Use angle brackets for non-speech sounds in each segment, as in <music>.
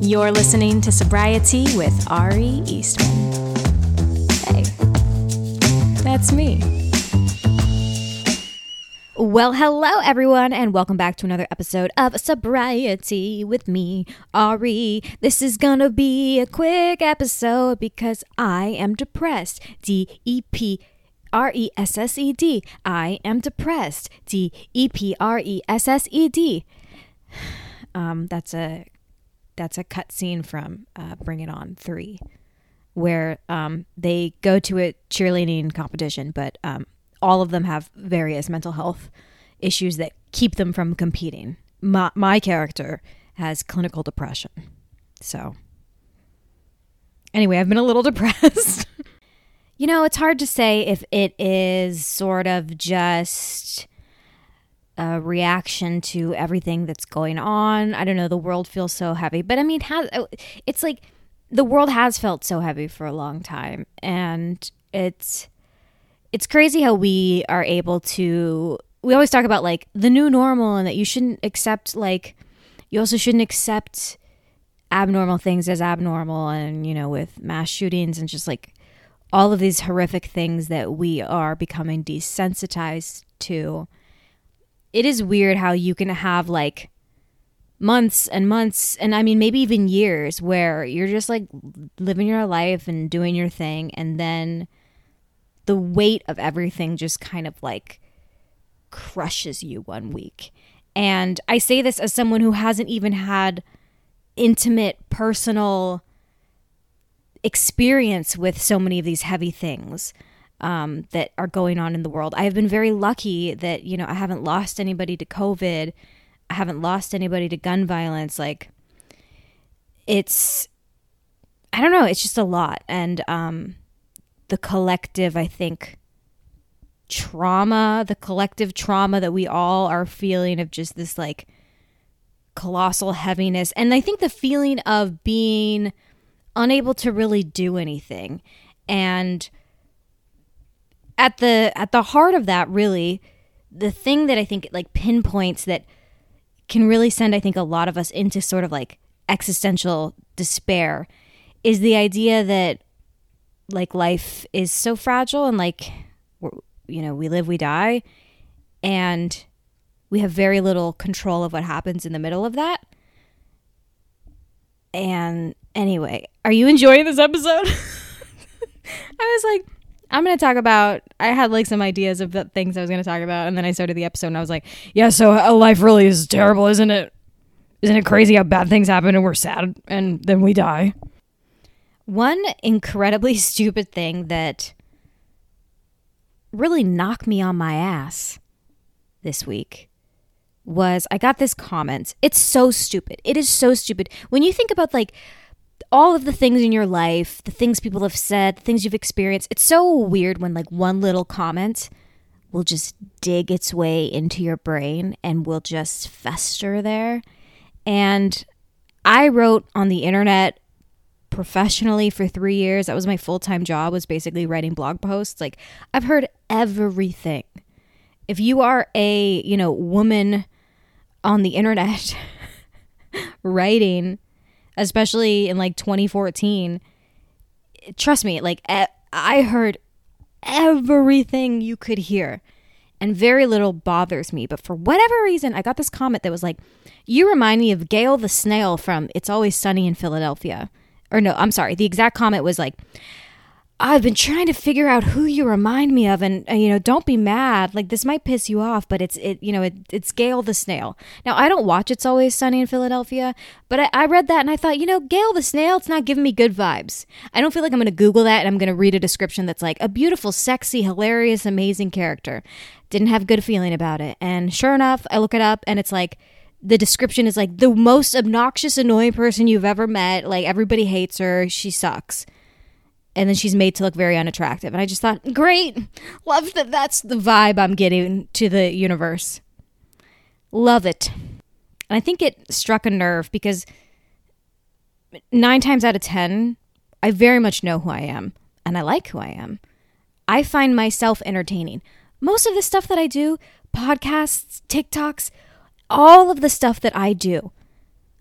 You're listening to Sobriety with Ari Eastman. Hey, that's me. Well, hello everyone, and welcome back to another episode of Sobriety with me, Ari. This is gonna be a quick episode because I am depressed. D E P R E S S E D. I am depressed. D E P R E S S E D. <sighs> Um, that's a that's a cut scene from uh, Bring It On three, where um, they go to a cheerleading competition, but um, all of them have various mental health issues that keep them from competing. My, my character has clinical depression, so anyway, I've been a little <laughs> depressed. <laughs> you know, it's hard to say if it is sort of just a reaction to everything that's going on. I don't know, the world feels so heavy. But I mean, has uh, it's like the world has felt so heavy for a long time and it's it's crazy how we are able to we always talk about like the new normal and that you shouldn't accept like you also shouldn't accept abnormal things as abnormal and you know with mass shootings and just like all of these horrific things that we are becoming desensitized to it is weird how you can have like months and months and I mean maybe even years where you're just like living your life and doing your thing and then the weight of everything just kind of like crushes you one week. And I say this as someone who hasn't even had intimate personal experience with so many of these heavy things um, that are going on in the world. I have been very lucky that, you know, I haven't lost anybody to COVID. I haven't lost anybody to gun violence. Like, it's, I don't know, it's just a lot. And um, the collective, I think, trauma, the collective trauma that we all are feeling of just this like colossal heaviness. And I think the feeling of being unable to really do anything. And, at the at the heart of that really the thing that i think like pinpoints that can really send i think a lot of us into sort of like existential despair is the idea that like life is so fragile and like you know we live we die and we have very little control of what happens in the middle of that. And anyway are you enjoying this episode? <laughs> I was like I'm going to talk about. I had like some ideas of the things I was going to talk about, and then I started the episode, and I was like, "Yeah, so uh, life really is terrible, isn't it? Isn't it crazy how bad things happen and we're sad and then we die?" One incredibly <laughs> stupid thing that really knocked me on my ass this week was I got this comment. It's so stupid. It is so stupid. When you think about like all of the things in your life, the things people have said, the things you've experienced. It's so weird when like one little comment will just dig its way into your brain and will just fester there. And I wrote on the internet professionally for 3 years. That was my full-time job was basically writing blog posts. Like I've heard everything. If you are a, you know, woman on the internet <laughs> writing especially in like 2014 trust me like i heard everything you could hear and very little bothers me but for whatever reason i got this comment that was like you remind me of gail the snail from it's always sunny in philadelphia. Or no i'm sorry the exact comment was like I've been trying to figure out who you remind me of, and uh, you know, don't be mad. Like this might piss you off, but it's it, you know, it, it's Gail the snail. Now I don't watch It's Always Sunny in Philadelphia, but I, I read that and I thought, you know, Gail the snail, it's not giving me good vibes. I don't feel like I'm going to Google that and I'm going to read a description that's like a beautiful, sexy, hilarious, amazing character. Didn't have good feeling about it, and sure enough, I look it up and it's like the description is like the most obnoxious, annoying person you've ever met. Like everybody hates her. She sucks and then she's made to look very unattractive. And I just thought, great, love that. That's the vibe I'm getting to the universe. Love it. And I think it struck a nerve because nine times out of 10, I very much know who I am and I like who I am. I find myself entertaining. Most of the stuff that I do, podcasts, TikToks, all of the stuff that I do,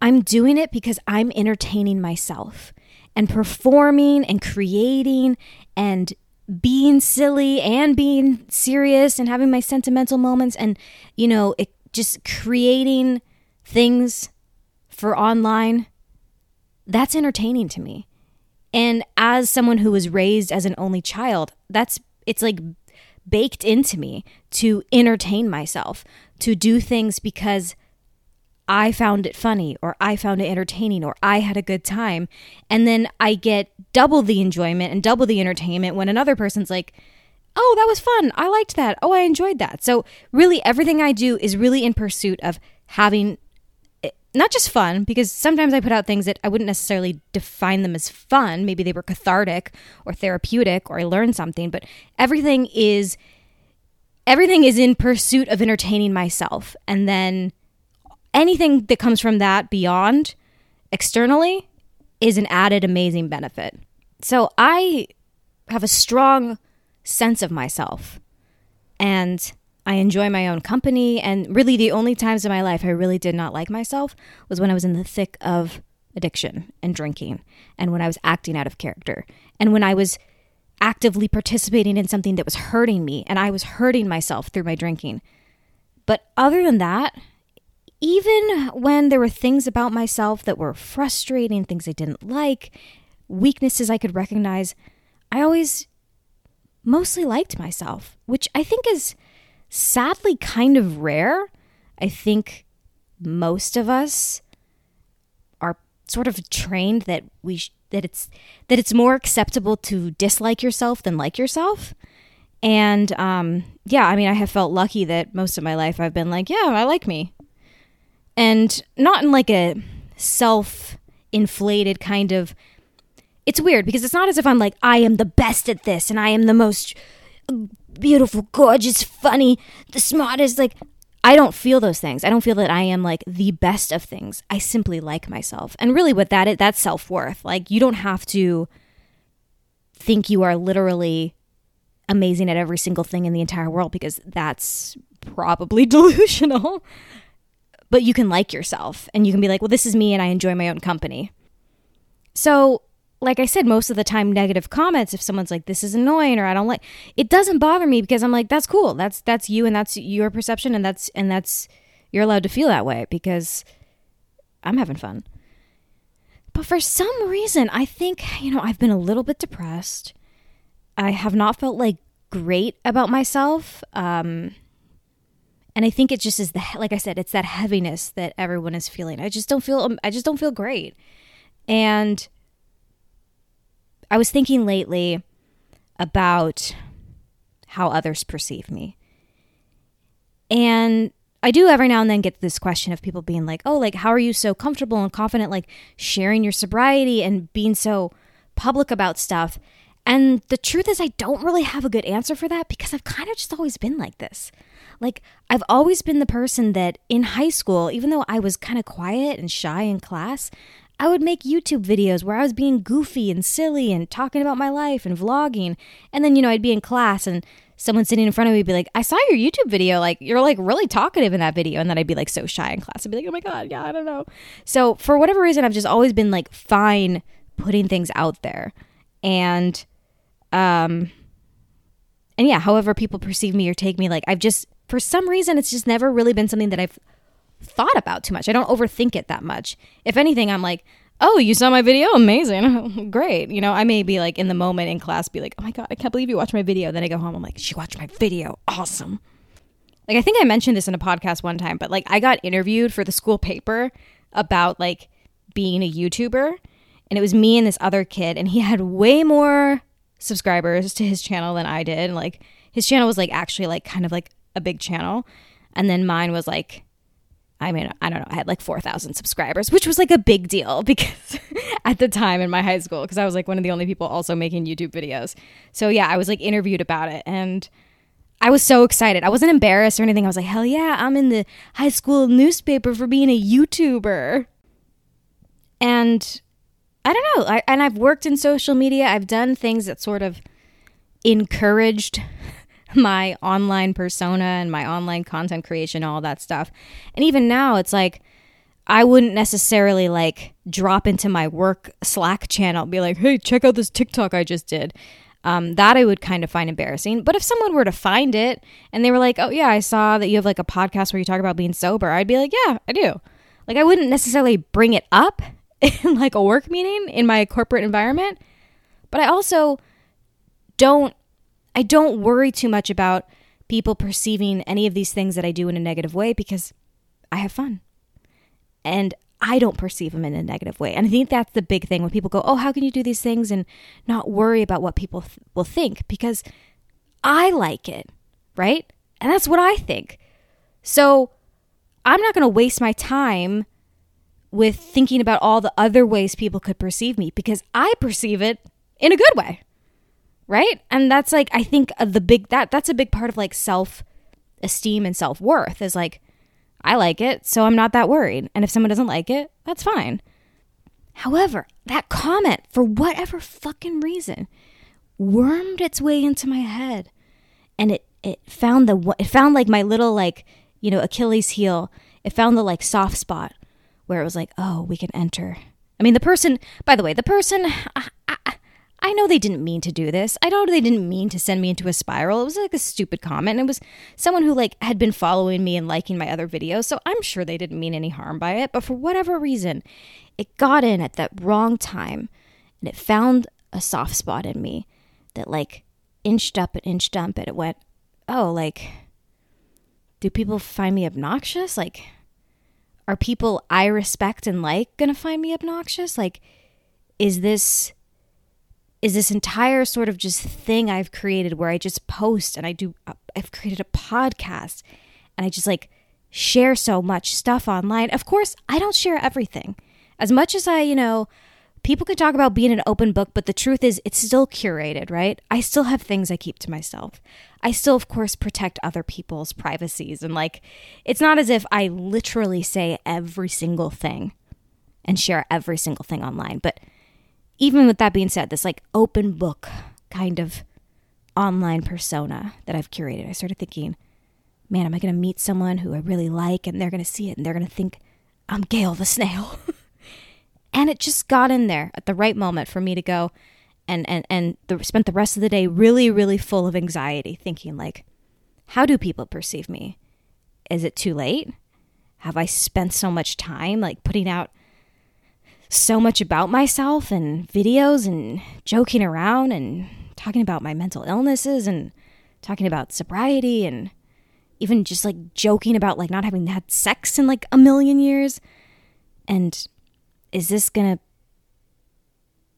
I'm doing it because I'm entertaining myself and performing and creating and being silly and being serious and having my sentimental moments and, you know, it, just creating things for online. That's entertaining to me. And as someone who was raised as an only child, that's it's like baked into me to entertain myself, to do things because I found it funny or I found it entertaining or I had a good time. And then I get double the enjoyment and double the entertainment when another person's like, oh, that was fun. I liked that. Oh, I enjoyed that. So, really, everything I do is really in pursuit of having eh, not just fun, because sometimes I put out things that I wouldn't necessarily define them as fun. Maybe they were cathartic or therapeutic or I learned something, but everything is. Everything is in pursuit of entertaining myself. And then anything that comes from that beyond externally is an added amazing benefit. So I have a strong sense of myself and I enjoy my own company. And really, the only times in my life I really did not like myself was when I was in the thick of addiction and drinking, and when I was acting out of character, and when I was actively participating in something that was hurting me, and I was hurting myself through my drinking. But other than that, even when there were things about myself that were frustrating, things I didn't like, weaknesses I could recognize, I always mostly liked myself, which I think is sadly kind of rare. I think most of us are sort of trained that we sh- that it's that it's more acceptable to dislike yourself than like yourself. And um, yeah, I mean, I have felt lucky that most of my life I've been like, yeah, I like me and not in like a self inflated kind of it's weird because it's not as if I'm like I am the best at this and I am the most beautiful, gorgeous, funny, the smartest like I don't feel those things. I don't feel that I am like the best of things. I simply like myself. And really what that is that's self-worth. Like you don't have to think you are literally amazing at every single thing in the entire world because that's probably <laughs> delusional but you can like yourself and you can be like, well, this is me and I enjoy my own company. So, like I said, most of the time, negative comments, if someone's like, this is annoying or I don't like, it doesn't bother me because I'm like, that's cool. That's, that's you and that's your perception and that's, and that's, you're allowed to feel that way because I'm having fun. But for some reason, I think, you know, I've been a little bit depressed. I have not felt like great about myself. Um, and I think it just is the like I said, it's that heaviness that everyone is feeling. I just don't feel um, I just don't feel great. And I was thinking lately about how others perceive me. And I do every now and then get this question of people being like, "Oh, like how are you so comfortable and confident like sharing your sobriety and being so public about stuff?" And the truth is I don't really have a good answer for that because I've kind of just always been like this. Like, I've always been the person that in high school, even though I was kind of quiet and shy in class, I would make YouTube videos where I was being goofy and silly and talking about my life and vlogging. And then, you know, I'd be in class and someone sitting in front of me would be like, I saw your YouTube video. Like, you're like really talkative in that video. And then I'd be like so shy in class. I'd be like, oh my God, yeah, I don't know. So, for whatever reason, I've just always been like fine putting things out there. And, um, and yeah, however people perceive me or take me, like, I've just for some reason, it's just never really been something that I've thought about too much. I don't overthink it that much. If anything, I'm like, oh, you saw my video? Amazing. <laughs> Great. You know, I may be like in the moment in class, be like, oh my God, I can't believe you watched my video. Then I go home, I'm like, she watched my video. Awesome. Like, I think I mentioned this in a podcast one time, but like, I got interviewed for the school paper about like being a YouTuber. And it was me and this other kid, and he had way more subscribers to his channel than I did. Like, his channel was like actually like kind of like a big channel. And then mine was like, I mean, I don't know, I had like 4,000 subscribers, which was like a big deal <laughs> because at the time in my high school, because I was like one of the only people also making YouTube videos. So yeah, I was like interviewed about it and I was so excited. I wasn't embarrassed or anything. I was like, hell yeah, I'm in the high school newspaper for being a YouTuber. And I don't know. I, and I've worked in social media, I've done things that sort of encouraged my online persona and my online content creation, all that stuff. And even now, it's like I wouldn't necessarily like drop into my work Slack channel and be like, hey, check out this TikTok I just did. Um, that I would kind of find embarrassing. But if someone were to find it and they were like, oh, yeah, I saw that you have like a podcast where you talk about being sober, I'd be like, yeah, I do. Like, I wouldn't necessarily bring it up <laughs> in like a work meeting in my corporate environment. But I also don't, I don't worry too much about people perceiving any of these things that I do in a negative way because I have fun. And I don't perceive them in a negative way. And I think that's the big thing when people go, Oh, how can you do these things and not worry about what people th- will think? Because I like it, right? And that's what I think. So I'm not going to waste my time with thinking about all the other ways people could perceive me because I perceive it in a good way. Right? And that's like I think the big that that's a big part of like self esteem and self-worth is like I like it, so I'm not that worried. And if someone doesn't like it, that's fine. However, that comment, for whatever fucking reason, wormed its way into my head. And it, it found the it found like my little like, you know, Achilles heel. It found the like soft spot where it was like, oh, we can enter. I mean, the person, by the way, the person, I, know they didn't mean to do this. I know they didn't mean to send me into a spiral. It was like a stupid comment. And it was someone who like had been following me and liking my other videos, so I'm sure they didn't mean any harm by it, but for whatever reason, it got in at that wrong time and it found a soft spot in me that like inched up and inched up and it went, "Oh, like do people find me obnoxious? Like are people I respect and like going to find me obnoxious? Like is this is this entire sort of just thing I've created where I just post and I do, uh, I've created a podcast and I just like share so much stuff online. Of course, I don't share everything. As much as I, you know, people could talk about being an open book, but the truth is it's still curated, right? I still have things I keep to myself. I still, of course, protect other people's privacies. And like, it's not as if I literally say every single thing and share every single thing online, but even with that being said, this like open book kind of online persona that I've curated, I started thinking, man, am I going to meet someone who I really like and they're going to see it and they're going to think I'm Gail the snail? <laughs> and it just got in there at the right moment for me to go and and and the, spent the rest of the day really really full of anxiety thinking like how do people perceive me? Is it too late? Have I spent so much time like putting out so much about myself and videos and joking around and talking about my mental illnesses and talking about sobriety and even just like joking about like not having had sex in like a million years. And is this gonna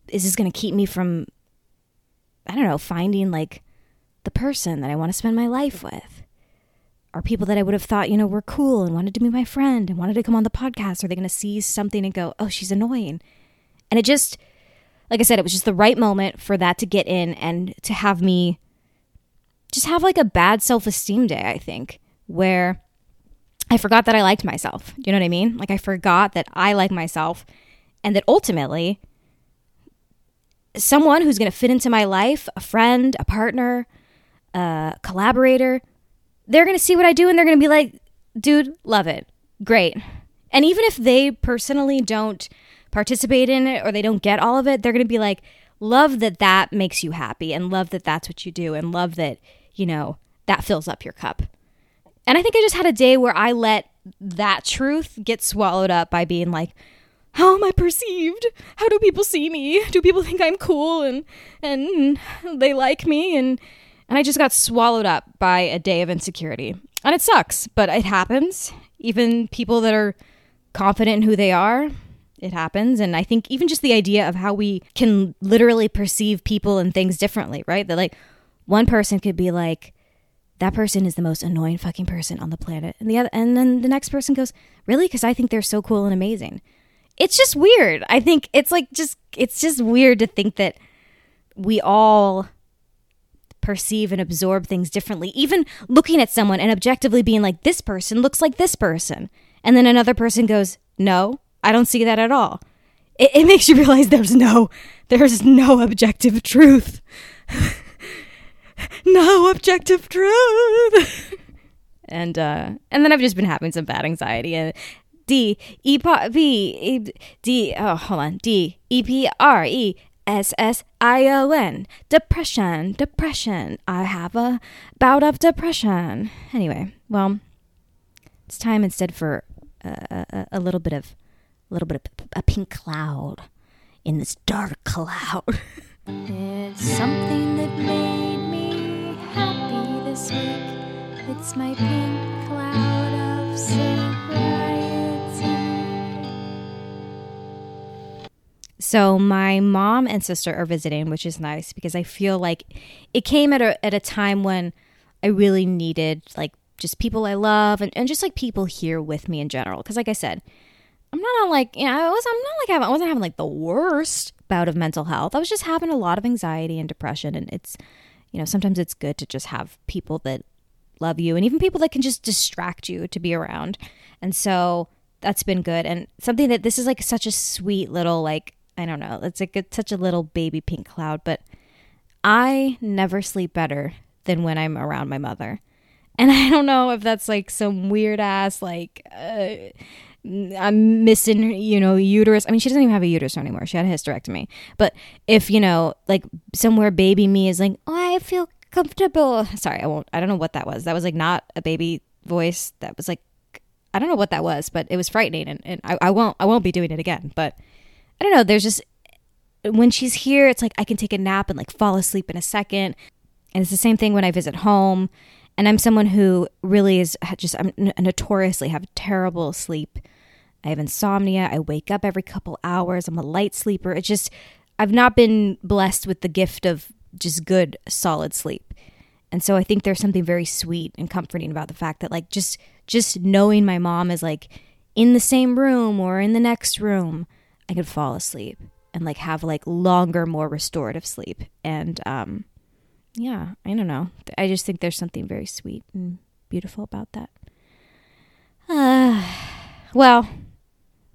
is this gonna keep me from i don't know finding like the person that i want to spend my life with are people that I would have thought, you know, were cool and wanted to be my friend and wanted to come on the podcast? Are they going to see something and go, oh, she's annoying? And it just, like I said, it was just the right moment for that to get in and to have me just have like a bad self esteem day, I think, where I forgot that I liked myself. You know what I mean? Like I forgot that I like myself and that ultimately someone who's going to fit into my life, a friend, a partner, a collaborator, they're going to see what I do and they're going to be like, dude, love it. Great. And even if they personally don't participate in it or they don't get all of it, they're going to be like, love that that makes you happy and love that that's what you do and love that, you know, that fills up your cup. And I think I just had a day where I let that truth get swallowed up by being like, how am I perceived? How do people see me? Do people think I'm cool and and they like me and and I just got swallowed up by a day of insecurity. And it sucks, but it happens. Even people that are confident in who they are, it happens. And I think even just the idea of how we can literally perceive people and things differently, right? That like one person could be like, that person is the most annoying fucking person on the planet. And the other and then the next person goes, Really? Because I think they're so cool and amazing. It's just weird. I think it's like just it's just weird to think that we all perceive and absorb things differently. Even looking at someone and objectively being like, this person looks like this person. And then another person goes, no, I don't see that at all. It, it <laughs> makes you realize there's no, there's no objective truth. <laughs> no objective truth. and, uh, and then I've just been having some bad anxiety and D E P D oh hold on D E P R E S S I O N. Depression depression. I have a bout of depression. Anyway well it's time instead for a, a, a little bit of a little bit of a pink cloud in this dark cloud. <laughs> It's something that made me happy this week. It's my pink cloud of sobriety. So my mom and sister are visiting, which is nice because I feel like it came at a at a time when I really needed like just people I love and, and just like people here with me in general. Because like I said, I'm not on like you know I was I'm not like having, I wasn't having like the worst bout of mental health. I was just having a lot of anxiety and depression, and it's you know sometimes it's good to just have people that love you and even people that can just distract you to be around. And so that's been good and something that this is like such a sweet little like I don't know, it's like it's such a little baby pink cloud, but I never sleep better than when I'm around my mother. And <laughs> I don't know if that's like some weird ass like uh, I'm missing, you know, uterus. I mean, she doesn't even have a uterus anymore. She had a hysterectomy. But if, you know, like somewhere baby me is like, oh, I feel comfortable. Sorry, I won't. I don't know what that was. That was like not a baby voice. That was like I don't know what that was, but it was frightening, and, and I, I won't I won't be doing it again. But I don't know. There's just when she's here, it's like I can take a nap and like fall asleep in a second. And it's the same thing when I visit home. And I'm someone who really is just I'm notoriously have terrible sleep. I have insomnia. I wake up every couple hours. I'm a light sleeper. It's just I've not been blessed with the gift of just good, solid sleep. And so I think there's something very sweet and comforting about the fact that like just just knowing my mom is like in the same room or in the next room, I could fall asleep and like have like longer, more restorative sleep. And um yeah, I don't know. I just think there's something very sweet and beautiful about that. Uh, <sighs> well,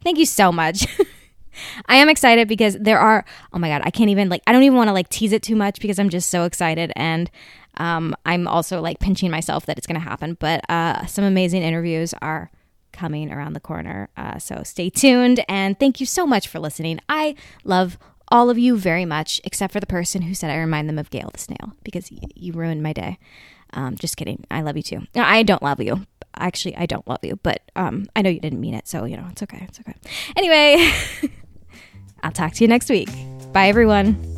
thank you so much. <laughs> I am excited because there are oh my god, I can't even like I don't even want to like tease it too much because I'm just so excited and um, I'm also like pinching myself that it's going to happen, but uh, some amazing interviews are coming around the corner. Uh, so stay tuned and thank you so much for listening. I love all of you very much, except for the person who said I remind them of Gail the snail because you ruined my day. Um, just kidding. I love you too. No, I don't love you. Actually, I don't love you, but um, I know you didn't mean it, so you know it's okay. It's okay. Anyway. <laughs> I'll talk to you next week. Bye, everyone.